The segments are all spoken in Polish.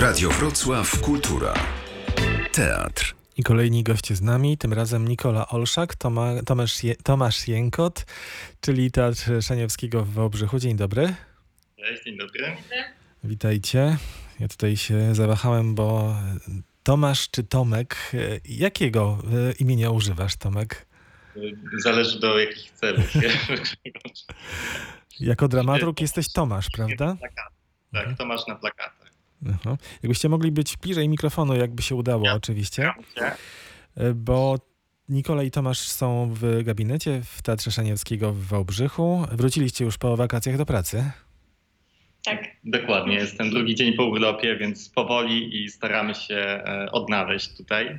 Radio Wrocław Kultura. Teatr. I kolejni goście z nami, tym razem Nikola Olszak, Toma, Tomasz, Je, Tomasz Jękot, czyli Teatr Szaniewskiego w Wałbrzychu. Dzień dobry. Cześć, dzień dobry. Witajcie. Ja tutaj się zawahałem, bo Tomasz czy Tomek, jakiego imienia używasz, Tomek? Zależy do jakich celów. jako dramaturg jesteś Tomasz, prawda? Tak, Tomasz na plakatach. Aha. Jakbyście mogli być bliżej mikrofonu, jakby się udało ja. oczywiście. Bo Nikola i Tomasz są w gabinecie w Teatrze Szaniewskiego w Wałbrzychu. Wróciliście już po wakacjach do pracy? Tak. Dokładnie, jestem drugi dzień po urlopie, więc powoli i staramy się odnaleźć tutaj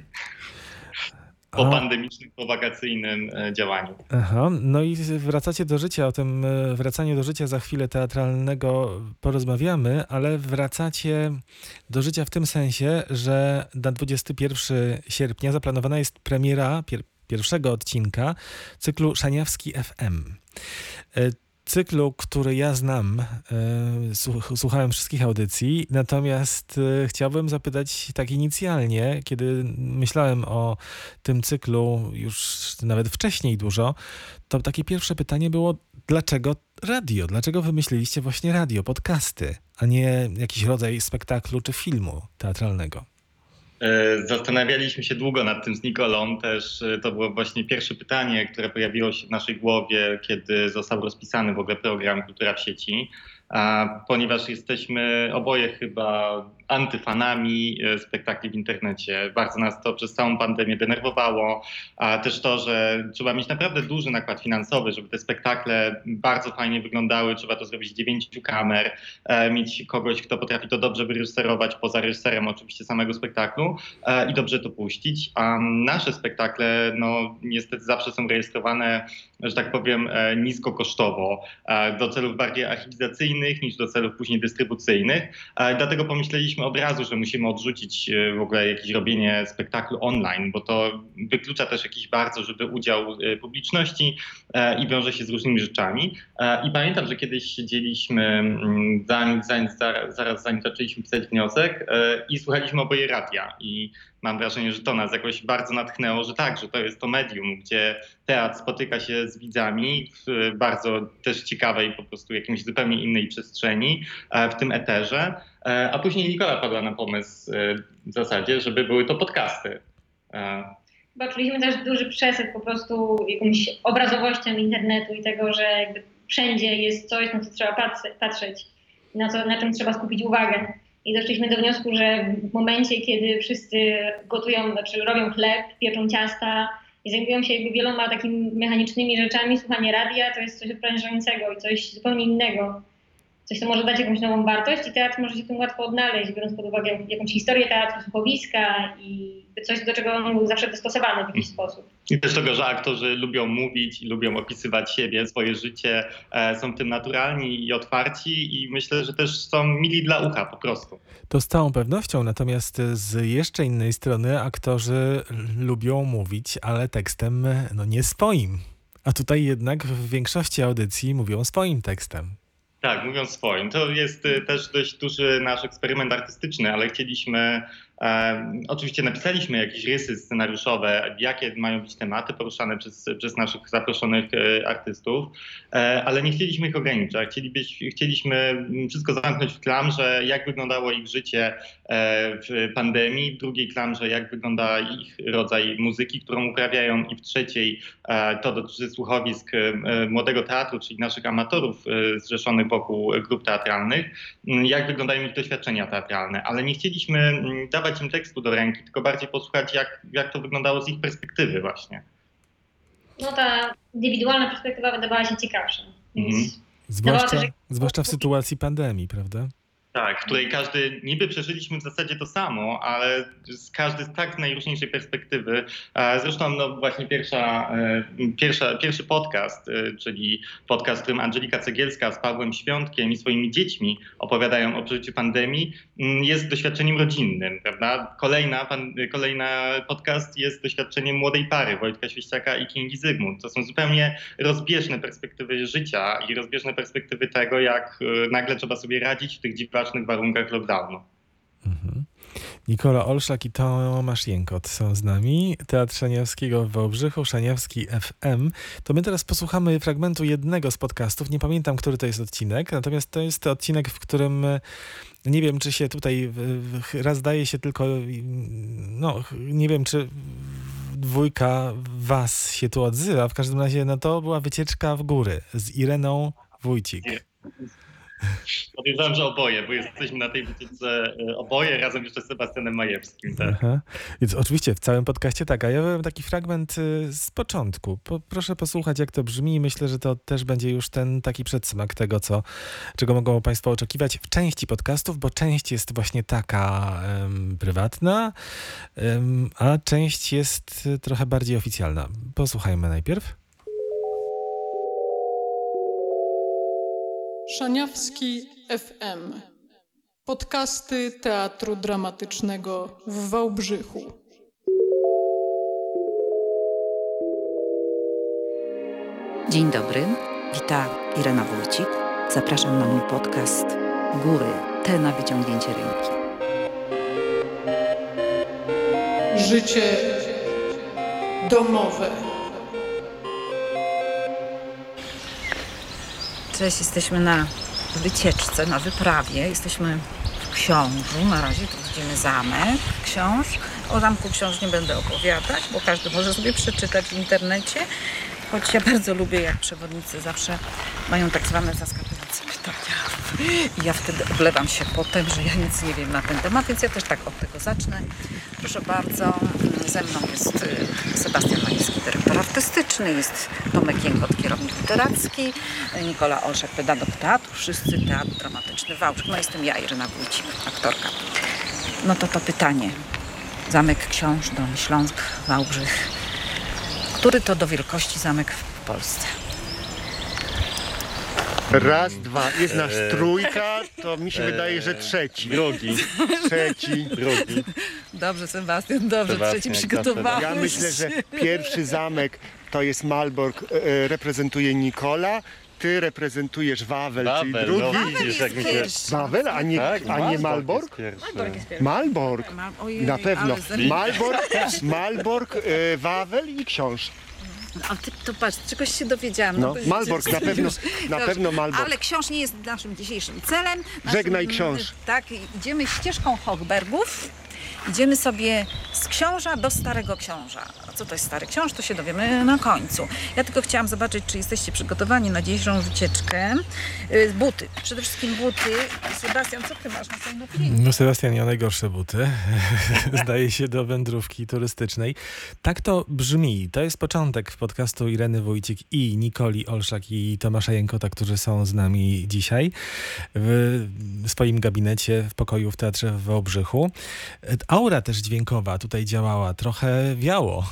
po pandemicznym, po wakacyjnym e, działaniu. Aha, no i wracacie do życia, o tym e, wracaniu do życia za chwilę teatralnego porozmawiamy, ale wracacie do życia w tym sensie, że na 21 sierpnia zaplanowana jest premiera pier pierwszego odcinka cyklu Szaniawski FM cyklu, który ja znam, e, słuchałem wszystkich audycji, natomiast e, chciałbym zapytać tak inicjalnie, kiedy myślałem o tym cyklu już nawet wcześniej dużo, to takie pierwsze pytanie było, dlaczego radio? Dlaczego wymyśliliście właśnie radio, podcasty, a nie jakiś rodzaj spektaklu czy filmu teatralnego? E, zastanawialiśmy się długo nad tym z Nikolą. Też e, to było właśnie pierwsze pytanie, które pojawiło się w naszej głowie, kiedy został rozpisany w ogóle program Kultura w sieci. A ponieważ jesteśmy oboje chyba antyfanami e, spektakli w internecie. Bardzo nas to przez całą pandemię denerwowało, a też to, że trzeba mieć naprawdę duży nakład finansowy, żeby te spektakle bardzo fajnie wyglądały. Trzeba to zrobić z dziewięciu kamer, e, mieć kogoś, kto potrafi to dobrze wyreżyserować, poza reżyserem oczywiście samego spektaklu e, i dobrze to puścić. A nasze spektakle, no niestety zawsze są rejestrowane, że tak powiem, niskokosztowo, do celów bardziej archiwizacyjnych niż do celów później dystrybucyjnych. Dlatego pomyśleliśmy, od razu, że musimy odrzucić e, w ogóle jakieś robienie spektaklu online, bo to wyklucza też jakiś bardzo żywy udział e, publiczności e, i wiąże się z różnymi rzeczami. I pamiętam, że kiedyś siedzieliśmy mm, zanim, zanim, zaraz zanim zaczęliśmy pisać wniosek i słuchaliśmy oboje radia i mam wrażenie, że to nas jakoś bardzo natchnęło, że tak, że to jest to medium, gdzie teatr spotyka się z widzami w bardzo też ciekawej, po prostu jakimś zupełnie innej przestrzeni, w tym eterze. E, a później Nikola padła na pomysł e, w zasadzie, żeby były to podcasty. E, Chyba czuliśmy też duży przesyt po prostu jakąś obrazowością internetu i tego, że jakby wszędzie jest coś, na co trzeba patrzeć, na, co, na czym trzeba skupić uwagę. I doszliśmy do wniosku, że w momencie, kiedy wszyscy gotują, znaczy robią chleb, pieczą ciasta i zajmują się jakby wieloma takimi mechanicznymi rzeczami, słuchanie radia to jest coś odprężającego i coś zupełnie innego coś, co może dać jakąś nową wartość i teatr może się tym łatwo odnaleźć, biorąc pod uwagę jakąś historię teatru, słuchowiska i coś, do czego on był zawsze dostosowany w jakiś sposób. I też tego, że aktorzy lubią mówić i lubią opisywać siebie, swoje życie, e, są tym naturalni i otwarci i myślę, że też są mili dla ucha po prostu. To z całą pewnością, natomiast z jeszcze innej strony aktorzy lubią mówić, ale tekstem no nie swoim. A tutaj jednak w większości audycji mówią swoim tekstem. Tak, mówiąc swoim. To jest y, też dość duży nasz eksperyment artystyczny, ale chcieliśmy Oczywiście napisaliśmy jakieś rysy scenariuszowe, jakie mają być tematy poruszane przez, przez naszych zaproszonych e, artystów, e, ale nie chcieliśmy ich ograniczać. Chcieliśmy wszystko zamknąć w klamrze, jak wyglądało ich życie e, w pandemii, w drugiej klamrze, jak wygląda ich rodzaj muzyki, którą uprawiają i w trzeciej to dotyczy słuchowisk młodego teatru, czyli naszych amatorów zrzeszonych wokół grup teatralnych, jak wyglądają ich doświadczenia teatralne, ale nie chcieliśmy dawać dawać im tekstu do ręki, tylko bardziej posłuchać, jak, jak to wyglądało z ich perspektywy właśnie. No ta indywidualna perspektywa wydawała się ciekawsza. Mhm. Zwłaszcza, zwłaszcza w sytuacji pandemii, prawda? Tak, w której każdy, niby przeżyliśmy w zasadzie to samo, ale z każdy z tak najróżniejszej perspektywy. Zresztą no właśnie pierwsza, e, pierwsza, pierwszy podcast, e, czyli podcast, w którym Angelika Cegielska z Pawłem Świątkiem i swoimi dziećmi opowiadają o przeżyciu pandemii, mm, jest doświadczeniem rodzinnym, prawda? Kolejna, pan, kolejna podcast jest doświadczeniem młodej pary, Wojtka Świeściaka i Kingi Zygmunt. To są zupełnie rozbieżne perspektywy życia i rozbieżne perspektywy tego, jak e, nagle trzeba sobie radzić w tych dziwacznych warunkach lockdownu. Mhm. Nikola Olszak i Tomasz Jękot są z nami. Teatr Szaniawskiego w Wałbrzychu, Szaniawski FM. To my teraz posłuchamy fragmentu jednego z podcastów. Nie pamiętam, który to jest odcinek, natomiast to jest odcinek, w którym e, nie wiem, czy się tutaj raz daje się tylko, no nie wiem, czy dwójka was się tu odzywa. W każdym razie, no to była wycieczka w góry z Ireną Wójcik. Podejrzewam, że oboje, bo jesteśmy na tej wycieczce e, oboje razem jeszcze z Sebastianem Majewskim. Tak? Więc oczywiście w całym podcaście tak, a ja mam taki fragment y, z początku. Po, proszę posłuchać, jak to brzmi myślę, że to też będzie już ten taki przedsmak tego, co, czego mogą Państwo oczekiwać w części podcastów, bo część jest właśnie taka um, prywatna, um, a część jest trochę bardziej oficjalna. Posłuchajmy najpierw. Szaniawski FM. Podcasty Teatru Dramatycznego w Wałbrzychu. Dzień dobry, witam Irena Wójcik. Zapraszam na mój podcast Góry, te na wyciągnięcie ręki. Życie domowe. Cześć, jesteśmy na wycieczce, na wyprawie. Jesteśmy w Książu. Na razie tu widzimy zamek książ. O zamku książ nie będę opowiadać, bo każdy może sobie przeczytać w internecie. Choć ja bardzo lubię, jak przewodnicy zawsze mają tak zwane zaskakujące pytania. I ja wtedy oblewam się potem, że ja nic nie wiem na ten temat, więc ja też tak od tego zacznę. Proszę bardzo, ze mną jest y, Sebastian Mański, dyrektor artystyczny, jest Tomek Jękot, kierownik literacki, Nikola Olszak, pedagog teatru, wszyscy teatr dramatyczny Wałbrzych. No jestem ja, Irena Wójcik, aktorka. No to to pytanie. Zamek Książ, Dom Śląsk, Wałbrzych. Który to do wielkości zamek w Polsce? Raz, dwa. Jest nas eee. trójka, to mi się wydaje, że trzeci. Drugi. Trzeci. Drugi. Dobrze, Sebastian, dobrze, Sebastian, trzeci przygotowałeś. Ja myślę, że pierwszy zamek to jest Malbork, e, e, reprezentuje Nikola. Ty reprezentujesz Wawel, Wawel czyli drugi. No, Wawel jest pierwszy. Wawel, a nie, tak, a nie Malbork? Malbork jest pierwszy. Malbork. Ojej, Na pewno. Malbork, Malbork e, Wawel i książ. A ty to patrz, czegoś się dowiedziałam. No, no Malbork, na pewno, na pewno Malbork. Ale książ nie jest naszym dzisiejszym celem. Naszym, Żegnaj książ. Tak, idziemy ścieżką Hochbergów. Idziemy sobie z książa do starego książa. A co to jest stary książ, to się dowiemy na końcu. Ja tylko chciałam zobaczyć, czy jesteście przygotowani na dzisiejszą wycieczkę. Y, buty, przede wszystkim buty. Sebastian, co ty masz na tej napięciu? No Sebastian miał najgorsze buty. Zdaje się do wędrówki turystycznej. Tak to brzmi. To jest początek podcastu Ireny Wójcik i Nikoli Olszak i Tomasza Jękota, którzy są z nami dzisiaj w swoim gabinecie w pokoju w Teatrze w Wałbrzychu aura też dźwiękowa tutaj działała, trochę wiało.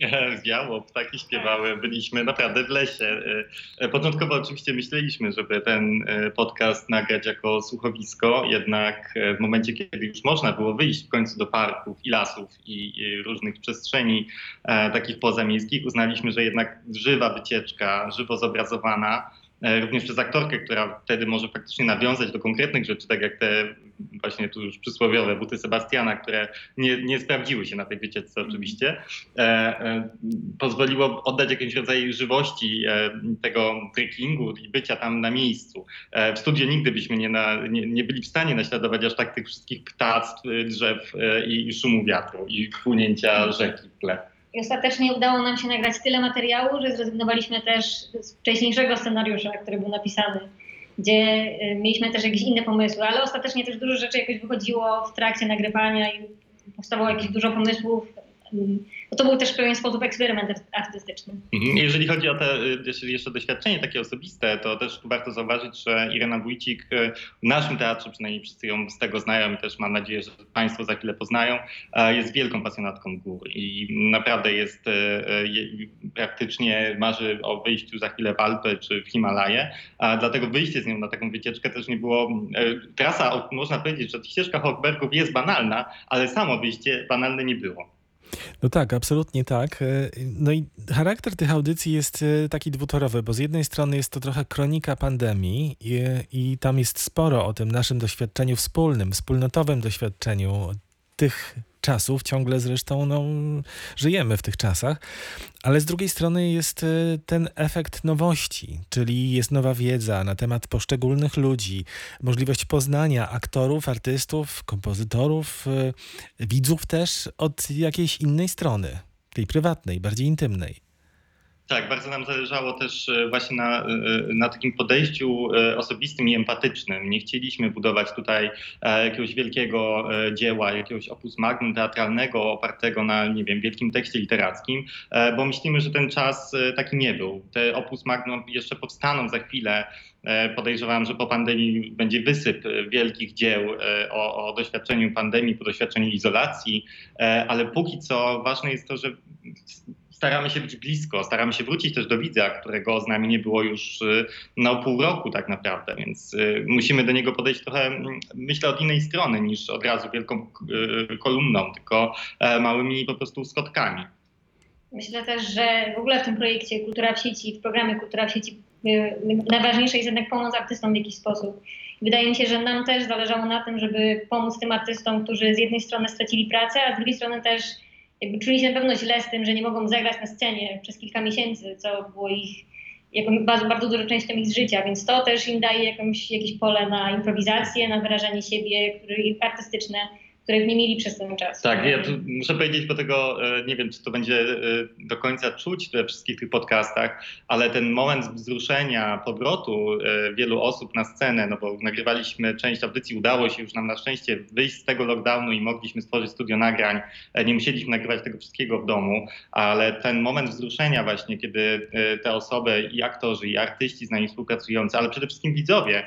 Wiało, ptaki śpiewały, byliśmy naprawdę w lesie. E, e, początkowo oczywiście myśleliśmy, żeby ten e, podcast nagrać jako słuchowisko, jednak w momencie, kiedy już można było wyjść w końcu do parków i lasów i różnych przestrzeni takich pozamiejskich, uznaliśmy, że jednak żywa wycieczka, żywo zobrazowana, również przez aktorkę, która wtedy może faktycznie nawiązać do konkretnych rzeczy, tak jak te właśnie tu już przysłowiowe buty Sebastiana, które nie, nie sprawdziły się na tej wycieczce oczywiście, e, e, pozwoliło oddać jakiś rodzaj żywości e, tego trekkingu i bycia tam na miejscu. E, w studiu nigdy byśmy nie, na, nie, nie, byli w stanie naśladować aż tak tych wszystkich ptactw, drzew e, i, i szumu wiatru i płynięcia rzeki w tle. I ostatecznie udało nam się nagrać tyle materiału, że zrezygnowaliśmy też z wcześniejszego scenariusza, który był napisany gdzie y, mieliśmy też jakieś inne pomysły, ale ostatecznie też dużo rzeczy jakoś wychodziło w trakcie nagrywania i powstało jakieś dużo pomysłów bo to był też w pewien sposób eksperyment artystyczny. Mhm. Jeżeli chodzi o te y, jeszcze doświadczenie takie osobiste, to też warto zauważyć, że Irena Wójcik y, w naszym teatrze, przynajmniej wszyscy ją z tego znają i też mam nadzieję, że Państwo za chwilę poznają, jest wielką pasjonatką gór i naprawdę jest praktycznie marzy o wyjściu za chwilę w Alpy czy w Himalaje, dlatego wyjście z nią na taką wycieczkę też nie było, trasa, można powiedzieć, że ścieżka Hochbergów jest banalna, ale samo wyjście banalne nie było. No tak, absolutnie tak. E, no i charakter tych audycji jest e, taki dwutorowy, bo z jednej strony jest to trochę kronika pandemii i, i tam jest sporo o tym naszym doświadczeniu wspólnym, wspólnotowym doświadczeniu tych czasów, ciągle zresztą no, żyjemy w tych czasach, ale z drugiej strony jest e, ten efekt nowości, czyli jest nowa wiedza na temat poszczególnych ludzi, możliwość poznania aktorów, artystów, kompozytorów, e, widzów też od jakiejś innej strony, tej prywatnej, bardziej intymnej. Tak, bardzo nam zależało też e, właśnie na, e, na takim podejściu e, osobistym i empatycznym. Nie chcieliśmy budować tutaj jakiegoś wielkiego dzieła, jakiegoś opus magnum teatralnego opartego na, nie wiem, wielkim tekście literackim, bo myślimy, że ten czas taki nie był. Te opus magnum jeszcze powstaną za chwilę. Podejrzewam, że po pandemii będzie wysyp wielkich dzieł o, o doświadczeniu pandemii, po doświadczeniu izolacji, ale póki co ważne jest to, że staramy się być blisko, staramy się wrócić też do widza, którego z nami nie było już y, no, pół roku tak naprawdę, więc y, musimy do niego podejść trochę, mm, myślę, od innej strony niż od razu wielką y, kolumną, tylko e, małymi po prostu skotkami. Myślę też, że w ogóle w tym projekcie Kultura w sieci, w programie Kultura w sieci najważniejsze jest jednak pomoc artystom w jakiś sposób. Wydaje mi się, że nam też zależało na tym, żeby pomóc tym artystom, którzy z jednej strony stracili pracę, a z drugiej strony też jakby czuli się na pewno źle z tym, że nie mogą zagrać na scenie przez kilka miesięcy, co było ich jakąś bardzo, bardzo dużą częścią ich życia, więc to też im daje jakąś, jakieś pole na improwizację, na wyrażanie siebie, które artystyczne których nie mieli przez ten czas. Tak, ja muszę powiedzieć, bo tego e, nie wiem, czy to będzie e, do końca czuć we wszystkich tych podcastach, ale ten moment wzruszenia, powrotu e, wielu osób na scenę, no bo nagrywaliśmy część audycji, udało się już nam na szczęście wyjść z tego lockdownu i mogliśmy stworzyć studio nagrań. Nie musieliśmy nagrywać tego wszystkiego w domu, ale ten moment wzruszenia właśnie, kiedy te osoby i aktorzy, i artyści z nami współpracujący, ale przede wszystkim widzowie,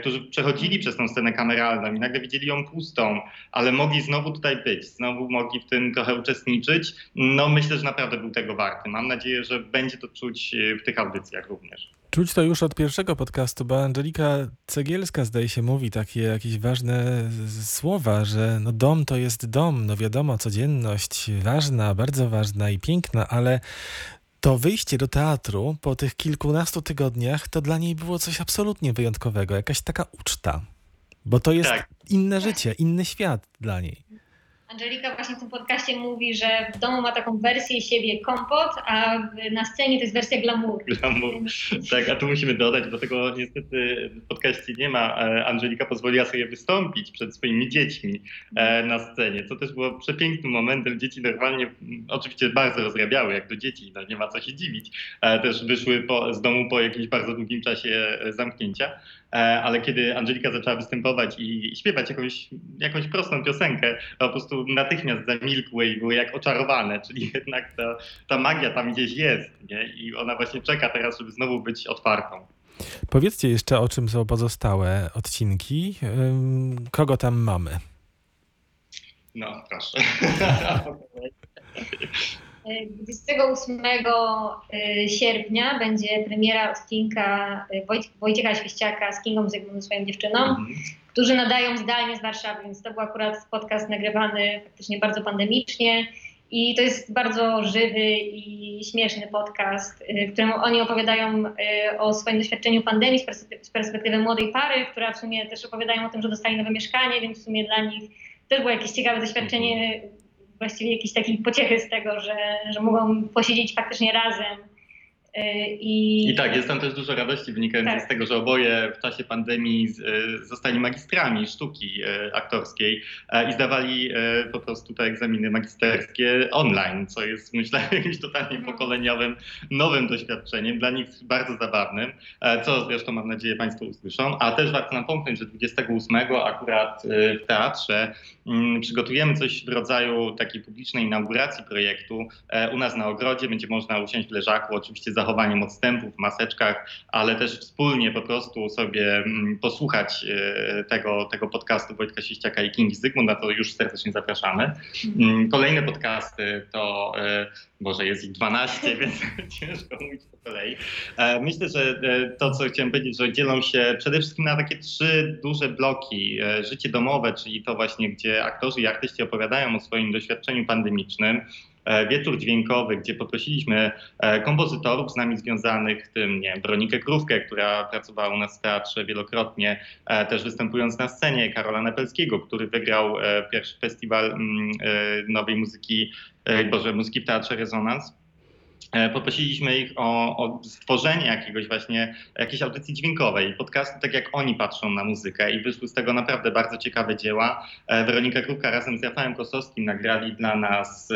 którzy przechodzili przez tą scenę kameralną i nagle widzieli ją pustą, ale mogli znowu tutaj być, znowu mogli w tym trochę uczestniczyć. No myślę, że naprawdę był tego warty. Mam nadzieję, że będzie to czuć e, w tych audycjach również. Czuć to już od pierwszego podcastu, bo Angelika Cegielska zdaje się mówi takie jakieś ważne słowa, że no dom to jest dom, no wiadomo, codzienność ważna, bardzo ważna i piękna, ale to wyjście do teatru po tych kilkunastu tygodniach to dla niej było coś absolutnie wyjątkowego, jakaś taka uczta. Bo to jest tak. inne życie, inny świat dla niej. Angelika właśnie w tym podcaście mówi, że w domu ma taką wersję siebie kompot, a na scenie to jest wersja glamour. Glamour. Tak, a tu musimy dodać, bo tego niestety w podcaście nie ma. E, Angelika pozwoliła sobie wystąpić przed swoimi dziećmi e, na scenie, co też było przepięknym momentem. Dzieci normalnie oczywiście bardzo rozrabiały, jak do dzieci, no nie ma co się dziwić. E, też wyszły po, z domu po jakimś bardzo długim czasie zamknięcia. E, ale kiedy Angelika zaczęła występować i śpiewać jakąś, jakąś prostą piosenkę, po prostu natychmiast zamilkły i były jak oczarowane, czyli jednak ta, ta magia tam gdzieś jest nie? i ona właśnie czeka teraz, żeby znowu być otwartą. Powiedzcie jeszcze, o czym są pozostałe odcinki. Kogo tam mamy? No, proszę. 28 y, sierpnia będzie premiera odcinka y, Wojciecha Świeściaka z Kingą Zygmunt, swoją dziewczyną, mm. którzy nadają zdalnie z Warszawy, więc to był akurat podcast nagrywany faktycznie bardzo pandemicznie. I to jest bardzo żywy i śmieszny podcast, y, w którym oni opowiadają o swoim doświadczeniu pandemii z perspektywy młodej pary, która w sumie też opowiadają o tym, że dostali nowe mieszkanie, więc w sumie dla nich też było jakieś ciekawe doświadczenie właściwie jakiejś takiej pociechy z tego, że, że mogą posiedzieć faktycznie razem. Y, I, I tak, jest tam też dużo radości wynikającej tak. z tego, że oboje w czasie pandemii y, zostali magistrami sztuki y, aktorskiej i zdawali po prostu te egzaminy magisterskie online, co jest myślę jakimś totalnie mhm. pokoleniowym, nowym doświadczeniem, dla nich bardzo zabawnym, co zresztą mam nadzieję Państwo usłyszą. A też warto napomknąć, że 28 akurat w teatrze Mm, przygotujemy coś w rodzaju takiej publicznej inauguracji projektu. E, u nas na ogrodzie będzie można usiąść w leżaku, oczywiście z zachowaniem odstępów, w maseczkach, ale też wspólnie po prostu sobie mm, posłuchać e, tego, tego podcastu Wojtka Sieściaka i Kingi Zygmunt, na to już serdecznie zapraszamy. Mm, kolejne podcasty to może jest ich 12, więc ciężko mówić po kolei. E, myślę, że e, to, co chciałem powiedzieć, że dzielą się przede wszystkim na takie trzy duże bloki. E, życie domowe, czyli to właśnie, gdzie aktorzy i artyści opowiadają o swoim doświadczeniu pandemicznym. E, wieczór dźwiękowy, gdzie poprosiliśmy e, kompozytorów z nami związanych, w tym nie wiem, Krówkę, która pracowała u nas w teatrze wielokrotnie, e, też występując na scenie, Karola Nepelskiego, który wygrał pierwszy festiwal mm, nowej muzyki, Boże, muzyki w Teatrze Rezonans. E, Poprosiliśmy ich o, o stworzenie jakiegoś właśnie, jakiejś audycji dźwiękowej, podcastu, tak jak oni patrzą na muzykę i wyszły z tego naprawdę bardzo ciekawe dzieła. E, Weronika Krówka razem z Rafałem Kosowskim nagrali dla nas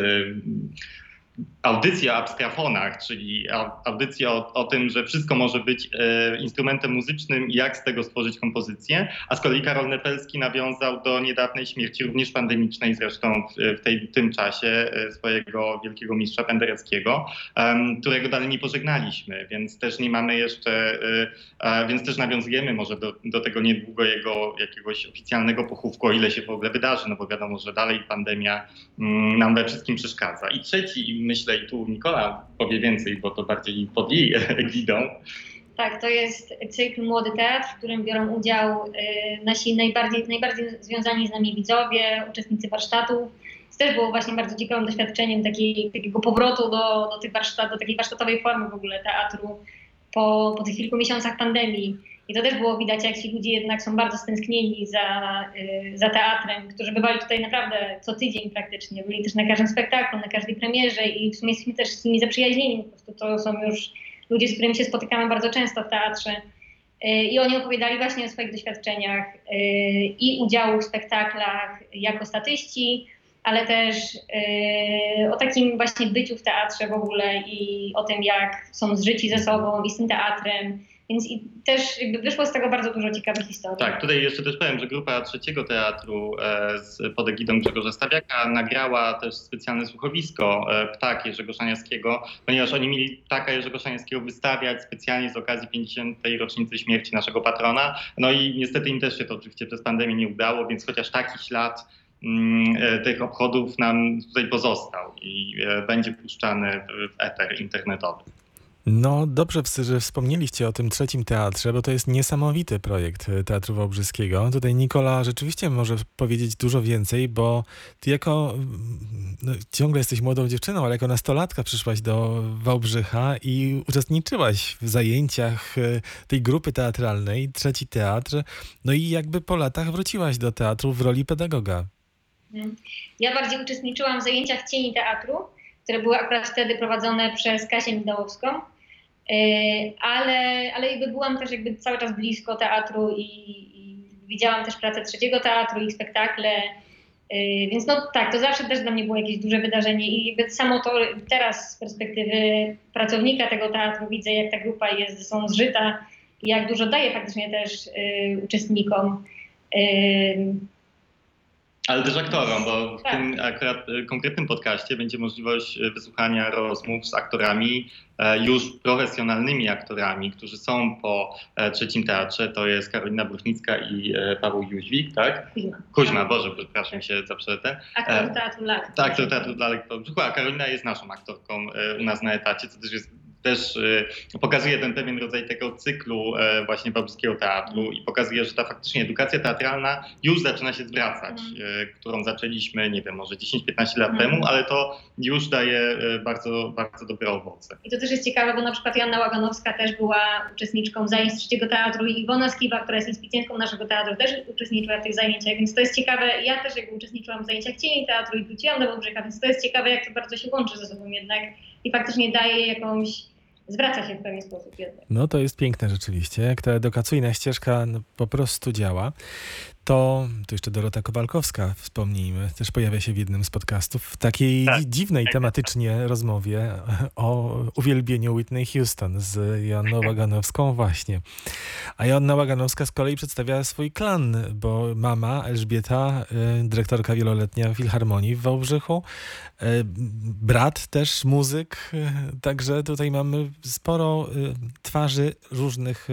audycję o abstrafonach, czyli au- audycję o, o tym, że wszystko może być e, instrumentem muzycznym i jak z tego stworzyć kompozycję, a z kolei Karol Nepelski nawiązał do niedawnej śmierci, również pandemicznej zresztą w, tej, tym czasie e, swojego wielkiego mistrza Pendereckiego, em, którego dalej nie pożegnaliśmy, więc też nie mamy jeszcze, e, e, więc też nawiązujemy może do, do tego niedługo jego jakiegoś oficjalnego pochówku, o ile się w ogóle wydarzy, no bo wiadomo, że dalej pandemia mm, nam we wszystkim przeszkadza. I trzeci, myślę, i tu Nikola powie więcej, bo to bardziej pod jej egidą, Tak, to jest cykl Młody Teatr, w którym biorą udział y, nasi najbardziej, najbardziej związani z nami widzowie, uczestnicy warsztatów. To też było właśnie bardzo ciekawym doświadczeniem takiego powrotu do, do, tych warsztat, do takiej warsztatowej formy w ogóle teatru po, po tych kilku miesiącach pandemii. I to też było widać, jak ci ludzie jednak są bardzo stęsknieni za, y, za teatrem, którzy bywali tutaj naprawdę co tydzień praktycznie. Byli też na każdym spektaklu, na każdej premierze i w sumie jesteśmy też z nimi zaprzyjaźnieni. Po prostu to są już ludzie, z którymi się spotykamy bardzo często w teatrze. Y, I oni opowiadali właśnie o swoich doświadczeniach y, i udziału w spektaklach jako statyści, ale też o takim właśnie byciu w teatrze w ogóle i o tym, jak są zżyci ze sobą i z tym teatrem. Więc i też jakby wyszło z tego bardzo dużo ciekawych historii. Tak, tutaj jeszcze też powiem, że grupa trzeciego teatru e, z, pod egidą Grzegorza Stawiaka nagrała też specjalne słuchowisko e, Ptak Jerzego Szaniawskiego, ponieważ oni mieli Ptaka Jerzego Szaniawskiego wystawiać specjalnie z okazji 50. rocznicy śmierci naszego patrona. No i niestety im też się to oczywiście przez pandemię nie udało, więc chociaż taki ślad mm, e, tych obchodów nam tutaj pozostał i będzie puszczany w eter internetowy. No dobrze, że wspomnieliście o tym trzecim teatrze, bo to jest niesamowity projekt e, Teatru Wałbrzyskiego. Tutaj Nikola rzeczywiście może powiedzieć dużo więcej, bo ty jako, mm, no, ciągle jesteś młodą dziewczyną, ale jako nastolatka przyszłaś do Wałbrzycha i uczestniczyłaś w zajęciach e, tej grupy teatralnej, trzeci teatr, no i jakby po latach wróciłaś do teatru w roli pedagoga. Ja bardziej uczestniczyłam w zajęciach cieni teatru, które były akurat wtedy prowadzone przez Kasię Midałowską, Yy, ale, ale jakby byłam też jakby cały czas blisko teatru i, i widziałam też pracę trzeciego teatru, ich spektakle, Yy, więc no tak, to zawsze też dla mnie było jakieś duże wydarzenie i samo to teraz z perspektywy pracownika tego teatru widzę, jak ta grupa jest sobą zżyta i jak dużo daje faktycznie też yy, uczestnikom. Yy, Ale też aktorom, bo w Tak. tym akurat y, konkretnym podcaście będzie możliwość y, wysłuchania rozmów z aktorami, e, już profesjonalnymi aktorami, którzy są po e, trzecim teatrze. To jest Karolina Bruchnicka i e, Paweł Jóźwik, tak? Kuźma. Kuźma, Boże, przepraszam się za przetę. Aktor teatru lat. Tak, to teatru dla lektorów. A Karolina jest naszą aktorką u nas na etacie, co też jest też e, pokazuje ten pewien rodzaj tego cyklu e, właśnie Babuskiego Teatru i pokazuje, że ta faktycznie edukacja teatralna już zaczyna się zwracać, e, którą zaczęliśmy, nie wiem, może 10-15 lat Mhm. temu, ale to już daje bardzo, bardzo dobre owoce. I to też jest ciekawe, bo na przykład Joanna Łaganowska też była uczestniczką zajęć trzeciego teatru i Iwona Skiwa, która jest inspicjentką naszego teatru, też uczestniczyła w tych zajęciach, więc to jest ciekawe. Ja też jakby uczestniczyłam w zajęciach cieni teatru i wróciłam do Wałbrzycha, więc to jest ciekawe, jak to bardzo się łączy ze sobą jednak i faktycznie daje jakąś, zwraca się w pewien sposób jednak. No to jest piękne rzeczywiście, jak ta edukacyjna ścieżka no, po prostu działa. To, to jeszcze Dorota Kowalkowska, wspomnijmy, też pojawia się w jednym z podcastów w takiej Tak. dzi- dziwnej tematycznie rozmowie o uwielbieniu Whitney Houston z Joanną Łaganowską właśnie. A Joanna Łaganowska z kolei przedstawia swój klan, bo mama Elżbieta, y, dyrektorka wieloletnia Filharmonii w Wałbrzychu, y, brat też muzyk, y, także tutaj mamy sporo twarzy różnych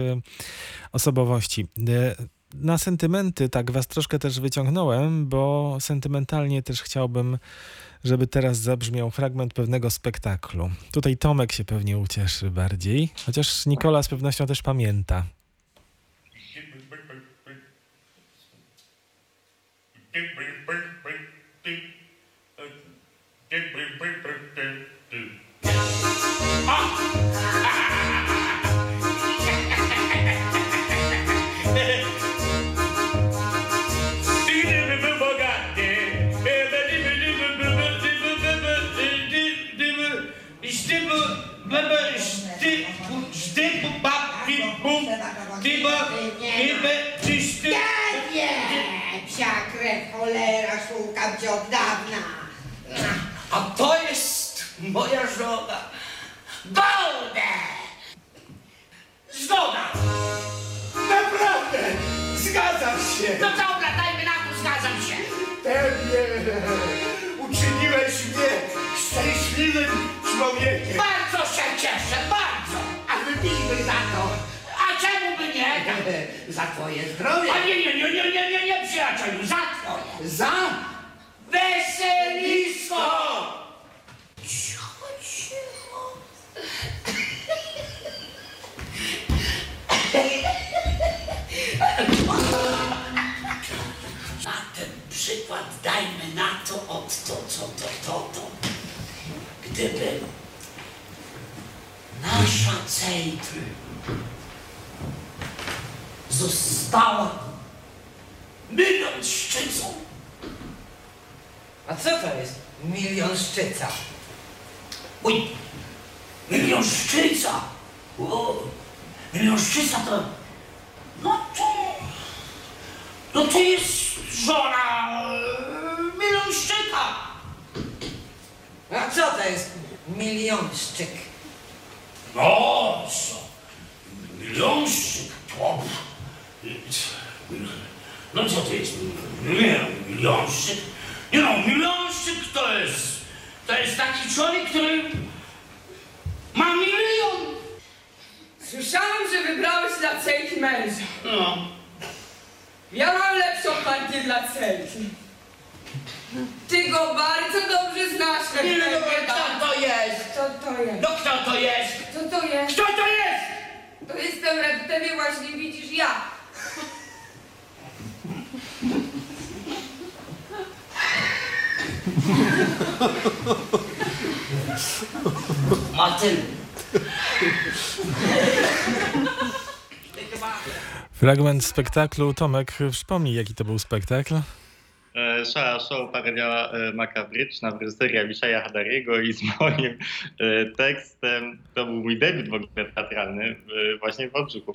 osobowości. Na sentymenty tak was troszkę też wyciągnąłem, bo sentymentalnie też chciałbym, żeby teraz zabrzmiał fragment pewnego spektaklu. Tutaj Tomek się pewnie ucieszy bardziej, chociaż Nikola z pewnością też pamięta. Chyba, chyba, czyś ty... Ja nie! Psia krew, cholera, szukam cię od dawna. A to jest moja żona. Balde! Zgoda! Naprawdę! Zgadzam się! No dobra, dajmy na to, zgadzam się. Pewnie! Uczyniłeś mnie szczęśliwym człowiekiem! Bardzo się cieszę, bardzo! A wypijmy za to! A czemu by nie? Za twoje zdrowie! A nie, nie, nie, nie, nie, nie, nie, przyjacielu, za twoje. Za Weselisko! Cicho, cicho. Na ten przykład dajmy na to od to, co to, to, to. Gdyby nasza Cejtl została milionszczycą, A co to jest milionszczyca? Oj, milionszczyca! O, milionszczyca to... No to... No to jest żona e, milionszczyka! A co to jest milionszczyk? No co? Milionszczyk to... No co to jest? Nie no, milionszczyk? Nie no, milionszczyk to jest... To jest taki człowiek, który ma milion! Słyszałam, że wybrałeś dla Cejki męża. No. Ja mam lepszą partię dla Cejki. Ty go bardzo dobrze znasz, Nie, no, Rebeka. kto to jest? Kto to jest? No kto to jest? Kto to jest? Kto to jest? To jestem Reptebie, właśnie widzisz ja. Matylda. Fragment spektaklu. Tomek, przypomnij, jaki to był spektakl. Szara Show parodia makabryczna w reżyserii Avishaja Hadariego i z moim e, tekstem. To był mój debiut w ogóle teatralny e, właśnie w Wałbrzychu.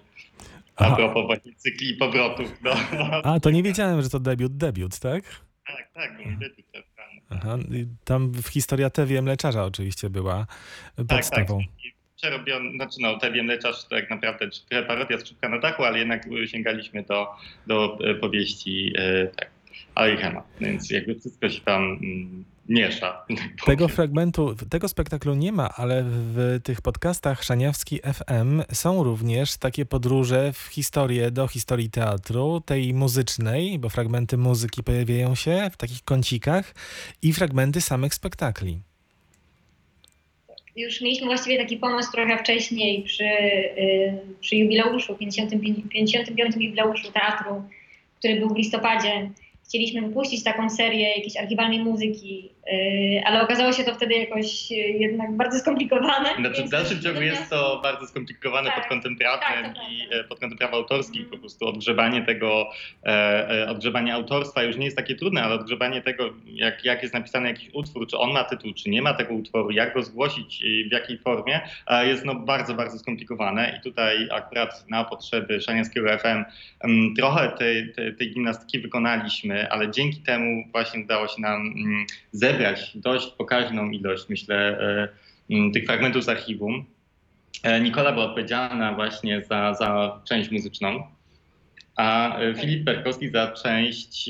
A Aha. propos właśnie cykli i powrotów. No, A, to nie wiedziałem, że to debiut, debiut, tak? tak, tak, mój debiut teatralny. Aha. Tam w historia TV Mleczarza oczywiście była Tak, tak. podstawą. I Przerobiony, znaczy no, te wiem leczarz to tak naprawdę parodia Skrzypka na dachu, ale jednak e, sięgaliśmy do, do e, powieści e, tak, więc jakby wszystko się tam mm, miesza. tak Tego fragmentu, tego spektaklu nie ma, ale w tych podcastach Szaniawski FM są również takie podróże w historię do historii teatru, tej muzycznej, bo fragmenty muzyki pojawiają się w takich kącikach i fragmenty samych spektakli. Już mieliśmy właściwie taki pomysł trochę wcześniej przy, y, przy jubileuszu, 55, 55 jubileuszu teatru, który był w listopadzie. Chcieliśmy wypuścić taką serię jakiejś archiwalnej muzyki, ale okazało się to wtedy jakoś y, jednak bardzo skomplikowane. Znaczy, w dalszym ciągu jest to bardzo skomplikowane Tak, pod kątem tak, prawnym to i e, pod kątem praw autorskich. Po prostu odgrzebanie tego, e, e, odgrzebanie autorstwa już nie jest takie trudne, ale odgrzebanie tego, jak, jak jest napisany jakiś utwór, czy on ma tytuł, czy nie ma tego utworu, jak go zgłosić, w jakiej formie, jest no bardzo, bardzo skomplikowane. I tutaj akurat na potrzeby Szaniackiego FM em, trochę tej, tej, tej gimnastyki wykonaliśmy, ale dzięki temu właśnie udało się nam mm, zebrać dość pokaźną ilość, myślę, e, mm, tych fragmentów z archiwum. E, Nikola była odpowiedzialna właśnie za, za część muzyczną, a e, Filip Perkowski za część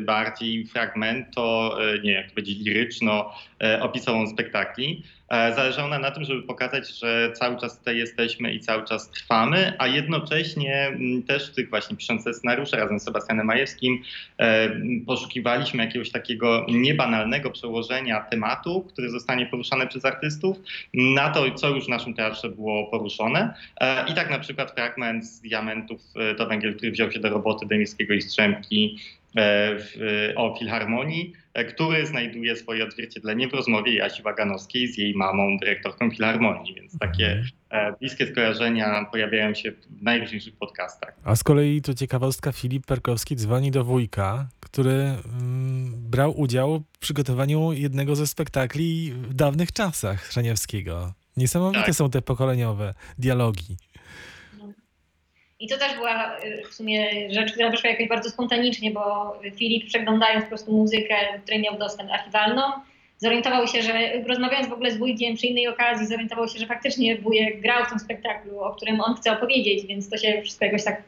bardziej fragmento, nie jak to powiedzieć, liryczno e, opisową spektakli. E, Zależało nam na tym, żeby pokazać, że cały czas tutaj jesteśmy i cały czas trwamy, a jednocześnie mm, też w tych właśnie pisząc te scenariusze razem z Sebastianem Majewskim e, poszukiwaliśmy jakiegoś takiego niebanalnego przełożenia tematu, który zostanie poruszany przez artystów na to, co już w naszym teatrze było poruszone. E, I tak na przykład fragment z Diamentów to węgiel, który wziął się do roboty Demińskiego i Strzemki w, o Filharmonii, e, który znajduje swoje odzwierciedlenie w rozmowie Jasi Waganowskiej z jej mamą, dyrektorką Filharmonii, więc takie e, bliskie skojarzenia pojawiają się w najróżniejszych podcastach. A z kolei to ciekawostka, Filip Perkowski dzwoni do wujka, który mm, brał udział w przygotowaniu jednego ze spektakli w dawnych czasach Szaniewskiego. Niesamowite Tak. są te pokoleniowe dialogi. I to też była y, w sumie rzecz, która wyszła jakoś bardzo spontanicznie, bo Filip przeglądając po prostu muzykę, której miał dostęp archiwalną, zorientował się, że rozmawiając w ogóle z wujkiem przy innej okazji, zorientował się, że faktycznie wujek grał w tym spektaklu, o którym on chce opowiedzieć, więc to się wszystko jakoś tak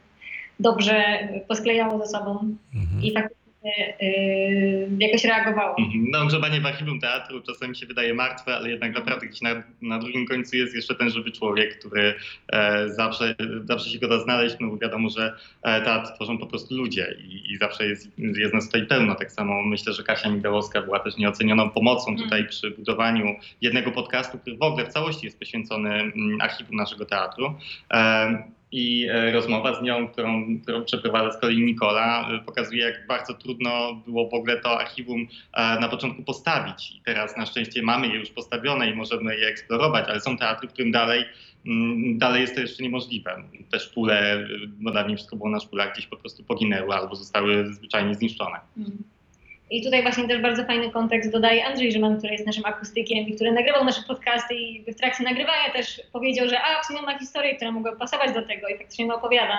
dobrze posklejało ze sobą. I faktycznie jakoś reagowało. Mhm. No, grzebanie w archiwum teatru czasami się wydaje martwe, ale jednak naprawdę gdzieś na, na drugim końcu jest jeszcze ten żywy człowiek, który e, zawsze, zawsze się go da znaleźć, no bo wiadomo, że e, teatr tworzą po prostu ludzie i, i zawsze jest, jest nas tutaj pełno. Tak samo myślę, że Kasia Migdałowska była też nieocenioną pomocą tutaj przy budowaniu jednego podcastu, który w ogóle w całości jest poświęcony mm, archiwum naszego teatru. E, i e, rozmowa z nią, którą, którą przeprowadza z kolei Nikola, e, pokazuje, jak bardzo trudno było w ogóle to archiwum e, na początku postawić. I teraz na szczęście mamy je już postawione i możemy je eksplorować, ale są teatry, którym dalej, mm, dalej jest to jeszcze niemożliwe. Te szpule, bo dawniej wszystko było na szpulach, gdzieś po prostu poginęły albo zostały zwyczajnie zniszczone. I tutaj właśnie też bardzo fajny kontekst dodaje Andrzej Rzyman, który jest naszym akustykiem i który nagrywał nasze podcasty i w trakcie nagrywania też powiedział, że a, w sumie ma historię, która mogła pasować do tego i faktycznie mi opowiada.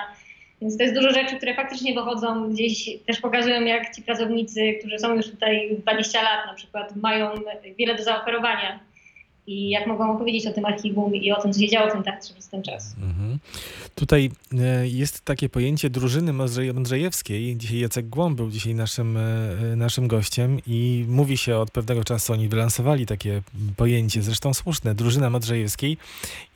Więc to jest dużo rzeczy, które faktycznie wychodzą gdzieś, też pokazują jak ci pracownicy, którzy są już tutaj 20 lat na przykład, mają wiele do zaoferowania i jak mogą opowiedzieć o tym archiwum i o tym, co się działo w tym teatrze przez ten czas. Mhm. Tutaj e, jest takie pojęcie drużyny Mądrzej- Mądrzejewskiej. Dzisiaj Jacek Głąb był dzisiaj naszym, e, naszym gościem i mówi się od pewnego czasu, oni wylansowali takie pojęcie, zresztą słuszne, drużyna Mądrzejewskiej.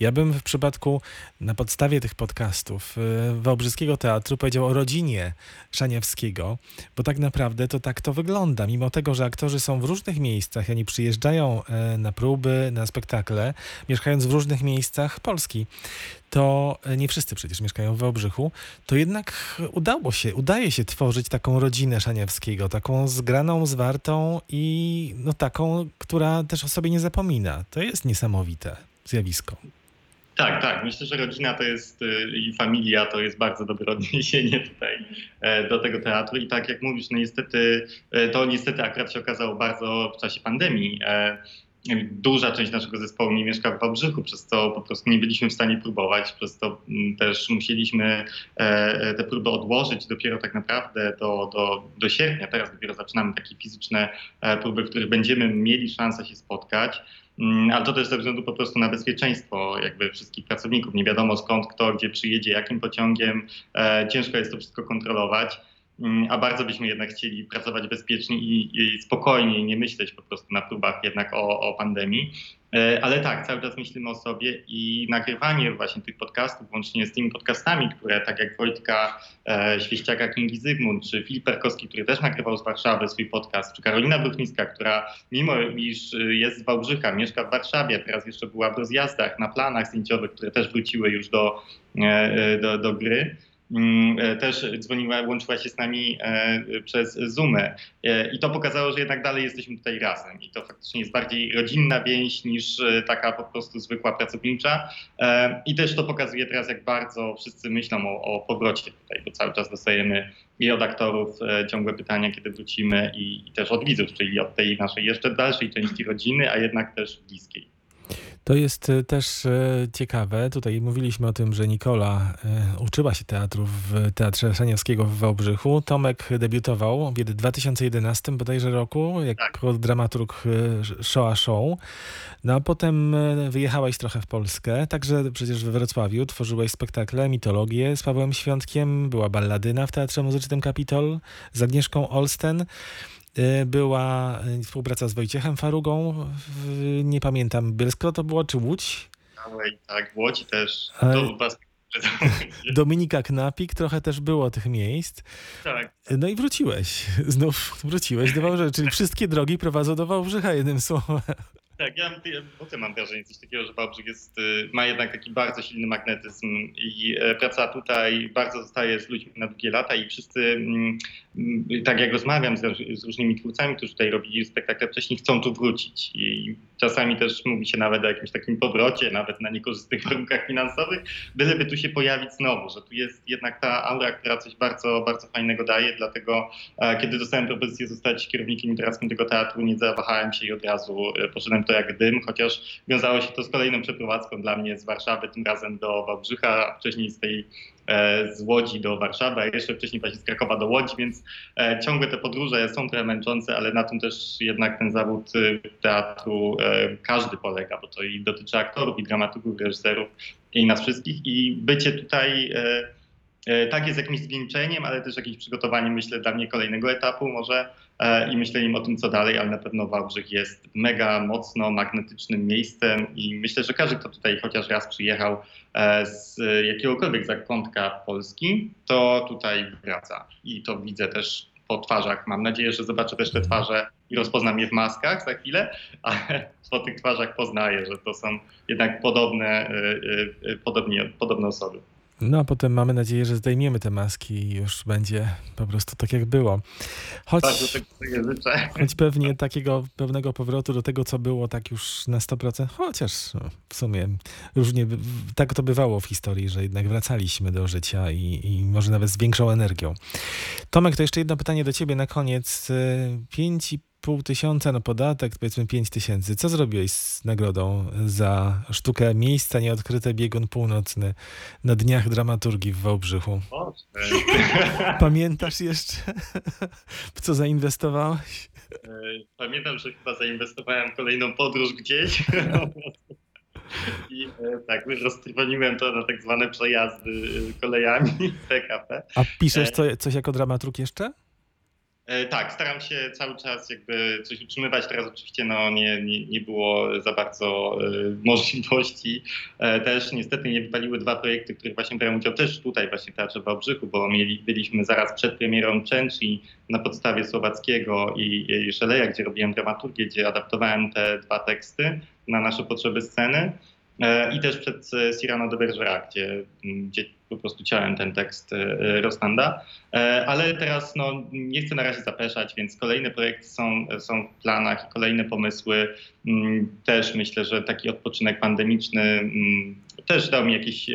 Ja bym w przypadku, na podstawie tych podcastów e, Wałbrzyskiego Teatru powiedział o rodzinie Szaniewskiego, bo tak naprawdę to tak to wygląda. Mimo tego, że aktorzy są w różnych miejscach, oni przyjeżdżają e, na próby, na spektakle, mieszkając w różnych miejscach Polski, to e, nie wszyscy przecież mieszkają w Wałbrzychu, to jednak udało się, udaje się tworzyć taką rodzinę Szaniewskiego, taką zgraną, zwartą i no taką, która też o sobie nie zapomina. To jest niesamowite zjawisko. Tak, tak. Myślę, że rodzina to jest y, i familia to jest bardzo dobre odniesienie tutaj e, do tego teatru. I tak jak mówisz, no niestety, e, to niestety akurat się okazało bardzo w czasie pandemii. E, Duża część naszego zespołu nie mieszka w Wałbrzychu, przez co po prostu nie byliśmy w stanie próbować, przez to mm, też musieliśmy e, te próby odłożyć dopiero tak naprawdę do, do, do sierpnia. Teraz dopiero zaczynamy takie fizyczne e, próby, w których będziemy mieli szansę się spotkać. Mm, Ale to też ze względu po prostu na bezpieczeństwo jakby wszystkich pracowników. Nie wiadomo skąd, kto, gdzie przyjedzie, jakim pociągiem. E, Ciężko jest to wszystko kontrolować. Mm, A bardzo byśmy jednak chcieli pracować bezpiecznie i, i spokojnie, i nie myśleć po prostu na próbach jednak o, o pandemii. E, Ale tak, cały czas myślimy o sobie i nagrywanie właśnie tych podcastów, łącznie z tymi podcastami, które tak jak Wojtka e, Świeściaka, Kingi Zygmunt, czy Filip Perkowski, który też nagrywał z Warszawy swój podcast, czy Karolina Bruchnicka, która mimo iż y, jest z Wałbrzycha, mieszka w Warszawie, teraz jeszcze była w rozjazdach, na planach zdjęciowych, które też wróciły już do, e, e, do, do gry. Mm, e, też dzwoniła, łączyła się z nami e, przez Zoomę. E, I to pokazało, że jednak dalej jesteśmy tutaj razem. I to faktycznie jest bardziej rodzinna więź niż taka po prostu zwykła pracownicza. I też to pokazuje teraz, jak bardzo wszyscy myślą o, o powrocie tutaj, bo cały czas dostajemy i od aktorów ciągłe pytania, kiedy wrócimy, i, i też od widzów, czyli od tej naszej jeszcze dalszej części rodziny, a jednak też bliskiej. To jest e, też e, ciekawe. Tutaj mówiliśmy o tym, że Nikola e, uczyła się teatru w Teatrze Szaniowskiego w Wałbrzychu. Tomek debiutował w 2011 bodajże roku jako dramaturg e, Shoah Show. No a potem wyjechałeś trochę w Polskę, także przecież we Wrocławiu tworzyłeś spektakle, mitologię z Pawłem Świątkiem, była balladyna w Teatrze Muzycznym Kapitol z Agnieszką Olsten. E, Była e, współpraca z Wojciechem Farugą, w, nie pamiętam, Bielsko to było, czy Łódź? Tak, w Łodzi też. To was Dominika Knapik, trochę też było tych miejsc. tak. No i wróciłeś, znów wróciłeś do Wałbrzycha, czyli wszystkie drogi prowadzą do Wałbrzycha, jednym słowem. Tak, ja, ja potem mam wrażenie coś takiego, że Wałbrzych jest, y, ma jednak taki bardzo silny magnetyzm i e, praca tutaj bardzo zostaje z ludźmi na długie lata i wszyscy, mm, tak jak rozmawiam z, z różnymi twórcami, którzy tutaj robili spektakle wcześniej, chcą tu wrócić. I czasami też mówi się nawet o jakimś takim powrocie, nawet na niekorzystnych warunkach finansowych, byleby tu się pojawić znowu, że tu jest jednak ta aura, która coś bardzo, bardzo fajnego daje, dlatego e, kiedy dostałem propozycję zostać kierownikiem literackim tego teatru, nie zawahałem się i od razu e, poszedłem to jak dym, chociaż wiązało się to z kolejną przeprowadzką dla mnie z Warszawy, tym razem do Wałbrzycha, a wcześniej z tej z Łodzi do Warszawy, a jeszcze wcześniej właśnie z Krakowa do Łodzi, więc e, ciągłe te podróże są trochę męczące, ale na tym też jednak ten zawód y, teatru e, każdy polega, bo to i dotyczy aktorów, i dramaturgów, reżyserów, i nas wszystkich. I bycie tutaj e, e, tak jest jakimś zwieńczeniem, ale też jakimś przygotowaniem, myślę, dla mnie kolejnego etapu może e, i myśleniem o tym, co dalej, ale na pewno Wałbrzych jest mega mocno magnetycznym miejscem i myślę, że każdy, kto tutaj chociaż raz przyjechał e, z jakiegokolwiek zakątka Polski, to tutaj wraca. I to widzę też po twarzach. Mam nadzieję, że zobaczę też te twarze i rozpoznam je w maskach za chwilę, ale po tych twarzach poznaję, że to są jednak podobne, e, e, podobnie, podobne osoby. No a potem mamy nadzieję, że zdejmiemy te maski i już będzie po prostu tak jak było. Choć, choć pewnie takiego pewnego powrotu do tego, co było tak już na 100%, chociaż w sumie różnie, tak to bywało w historii, że jednak wracaliśmy do życia i, i może nawet z większą energią. Tomek, to jeszcze jedno pytanie do ciebie na koniec. Y, 5,5 pół tysiąca na podatek, powiedzmy pięć tysięcy. Co zrobiłeś z nagrodą za sztukę Miejsca Nieodkryte Biegun Północny na Dniach Dramaturgii w Wałbrzychu? Pamiętasz jeszcze, w co zainwestowałeś? Pamiętam, że chyba zainwestowałem kolejną podróż gdzieś. I e, tak, roztrwoniłem to na tak zwane przejazdy e, kolejami PKP. A piszesz e, coś jako dramaturg jeszcze? E, Tak, staram się cały czas jakby coś utrzymywać. Teraz oczywiście no, nie, nie, nie było za bardzo e, możliwości. E, też niestety nie wypaliły dwa projekty, w których właśnie brałem udział też tutaj właśnie w Teatrze bo mieli, byliśmy zaraz przed premierą Częci na podstawie Słowackiego i, i Szeleja, gdzie robiłem dramaturgię, gdzie adaptowałem te dwa teksty na nasze potrzeby sceny. E, I też przed e, Cyrano de Bergerac, gdzie, gdzie po prostu ciałem ten tekst e, Rostanda. Ale teraz no, nie chcę na razie zapeszać, więc kolejne projekty są, są w planach i kolejne pomysły. Też myślę, że taki odpoczynek pandemiczny też dał mi jakieś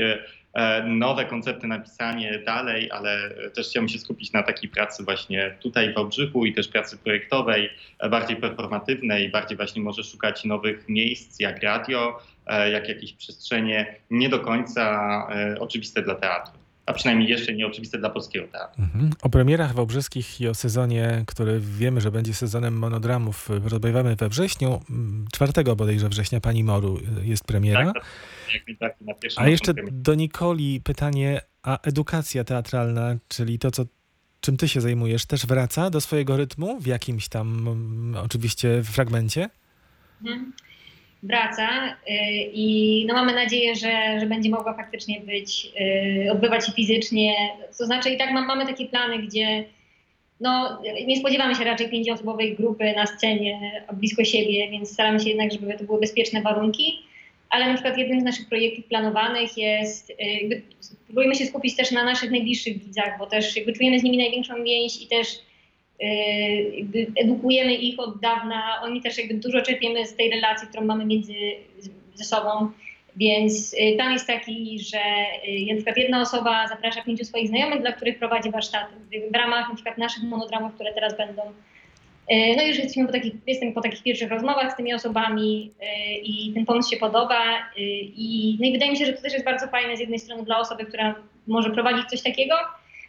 nowe koncepty na pisanie dalej, ale też chciałbym się skupić na takiej pracy właśnie tutaj w Wałbrzychu i też pracy projektowej, bardziej performatywnej, bardziej właśnie może szukać nowych miejsc jak radio, jak jakieś przestrzenie nie do końca e, oczywiste dla teatru, a przynajmniej jeszcze nie oczywiste dla polskiego teatru. Mhm. O premierach wałbrzyskich i o sezonie, który wiemy, że będzie sezonem monodramów, rozmawiamy we wrześniu. Mm, 4 bodajże września Pani Moru y, jest premiera. Tak, na pierwszą A jeszcze do Nikoli pytanie, a edukacja teatralna, czyli to, co, czym ty się zajmujesz, też wraca do swojego rytmu w jakimś tam mm, oczywiście fragmencie? Mhm. Wraca y, i no mamy nadzieję, że, że będzie mogła faktycznie być, y, odbywać się fizycznie. To znaczy i tak mam, mamy takie plany, gdzie no, nie spodziewamy się raczej pięcioosobowej grupy na scenie blisko siebie, więc staramy się jednak, żeby to były bezpieczne warunki. Ale na przykład jednym z naszych projektów planowanych jest, y, jakby się skupić też na naszych najbliższych widzach, bo też jakby czujemy z nimi największą więź i też edukujemy ich od dawna. Oni też jakby dużo czerpiemy z tej relacji, którą mamy między ze sobą. Więc y, tam jest taki, że y, na przykład jedna osoba zaprasza pięciu swoich znajomych, dla których prowadzi warsztaty. W ramach na przykład naszych monodramów, które teraz będą. Y, No już jesteśmy po takich, jestem po takich pierwszych rozmowach z tymi osobami y, i ten pomysł się podoba. y, I, no i wydaje mi się, że to też jest bardzo fajne z jednej strony dla osoby, która może prowadzić coś takiego,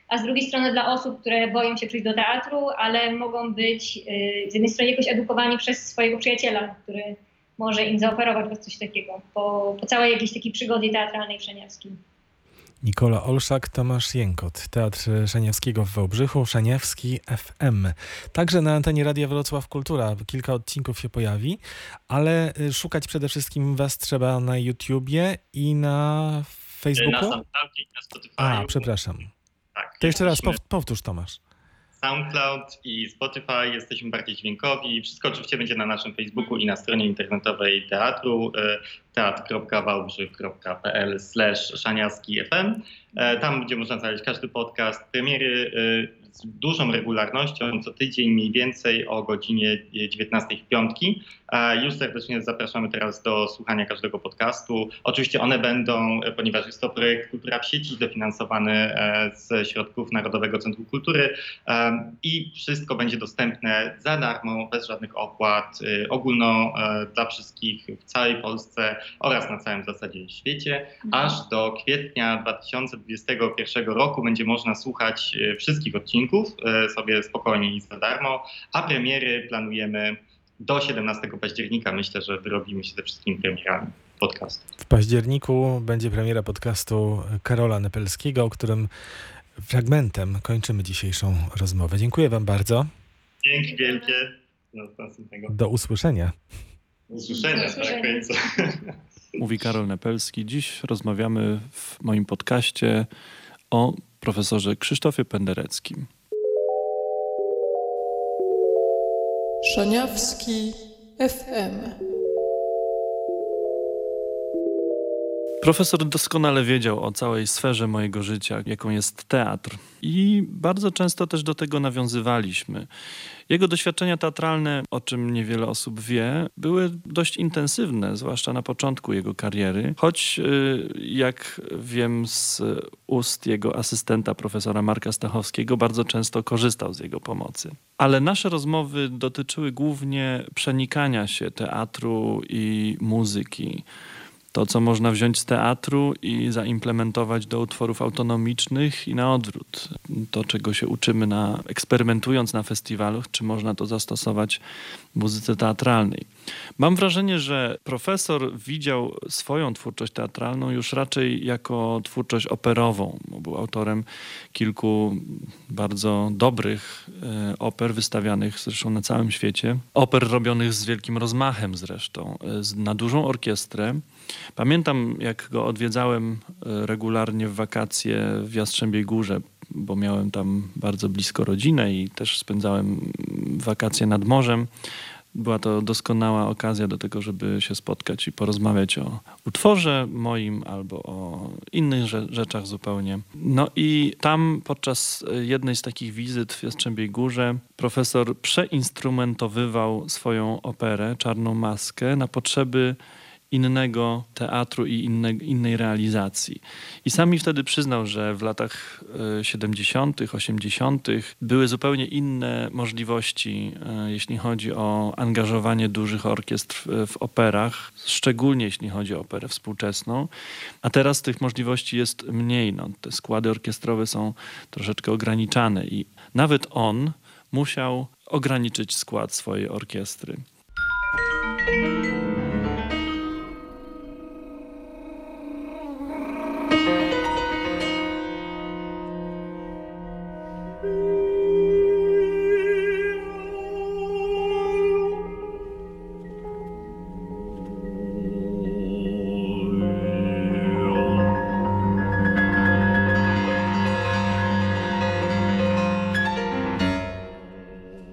a z drugiej strony dla osób, które boją się przyjść do teatru, ale mogą być y, z jednej strony jakoś edukowani przez swojego przyjaciela, który może im zaoferować coś takiego po, po całej jakiejś takiej przygodzie teatralnej w Szeniawskim. Nikola Olszak, Tomasz Jękot, Teatr Szaniawskiego w Wałbrzychu, Szaniawski FM. Także na antenie Radia Wrocław Kultura kilka odcinków się pojawi, ale y, szukać przede wszystkim was trzeba na YouTubie i na Na Facebooku. SoundCloudzie i na Spotify. A, przepraszam. Tak, To jeszcze raz powtórz, Tomasz. SoundCloud i Spotify, jesteśmy bardziej dźwiękowi. Wszystko oczywiście będzie na naszym Facebooku i na stronie internetowej teatru e, teatr.wałbrzych.pl slash szaniawski FM. E, Tam będzie można znaleźć każdy podcast, premiery z dużą regularnością, co tydzień mniej więcej o godzinie 19 w piątki. Już serdecznie zapraszamy teraz do słuchania każdego podcastu. Oczywiście one będą, ponieważ jest to projekt Kultura w sieci, dofinansowany z środków Narodowego Centrum Kultury i wszystko będzie dostępne za darmo, bez żadnych opłat, ogólno dla wszystkich w całej Polsce oraz na całym zasadzie świecie. Aż do kwietnia 2021 roku będzie można słuchać wszystkich odcinków sobie spokojnie i za darmo, a premiery planujemy do 17 października. Myślę, że wyrobimy się ze wszystkimi premierami podcastu. W październiku będzie premiera podcastu Karola Nepelskiego, o którym fragmentem kończymy dzisiejszą rozmowę. Dziękuję Wam bardzo. Dzięki wielkie. Do usłyszenia. Do usłyszenia, tak, końcu. Mówi Karol Nepelski. Dziś rozmawiamy w moim podcaście o profesorze Krzysztofie Pendereckim. Szaniawski FM. Profesor doskonale wiedział o całej sferze mojego życia, jaką jest teatr. I bardzo często też do tego nawiązywaliśmy. Jego doświadczenia teatralne, o czym niewiele osób wie, były dość intensywne, zwłaszcza na początku jego kariery, choć y, jak wiem z ust jego asystenta, profesora Marka Stachowskiego, bardzo często korzystał z jego pomocy. Ale nasze rozmowy dotyczyły głównie przenikania się teatru i muzyki to, co można wziąć z teatru i zaimplementować do utworów autonomicznych i na odwrót. To, czego się uczymy na, eksperymentując na festiwalu, czy można to zastosować w muzyce teatralnej. Mam wrażenie, że profesor widział swoją twórczość teatralną już raczej jako twórczość operową. Był autorem kilku bardzo dobrych e, oper, wystawianych zresztą na całym świecie. Oper robionych z wielkim rozmachem zresztą, e, na dużą orkiestrę. Pamiętam, jak go odwiedzałem e, regularnie w wakacje w Jastrzębiej Górze, bo miałem tam bardzo blisko rodzinę i też spędzałem wakacje nad morzem. Była to doskonała okazja do tego, żeby się spotkać i porozmawiać o utworze moim albo o innych rzeczach zupełnie. No i tam podczas jednej z takich wizyt w Jastrzębiej Górze profesor przeinstrumentowywał swoją operę Czarną Maskę na potrzeby innego teatru i inne, innej realizacji. I sam mi wtedy przyznał, że w latach 70., e, 80. były zupełnie inne możliwości, e, jeśli chodzi o angażowanie dużych orkiestr w operach, szczególnie jeśli chodzi o operę współczesną. A teraz tych możliwości jest mniej. No, te składy orkiestrowe są troszeczkę ograniczane i nawet on musiał ograniczyć skład swojej orkiestry.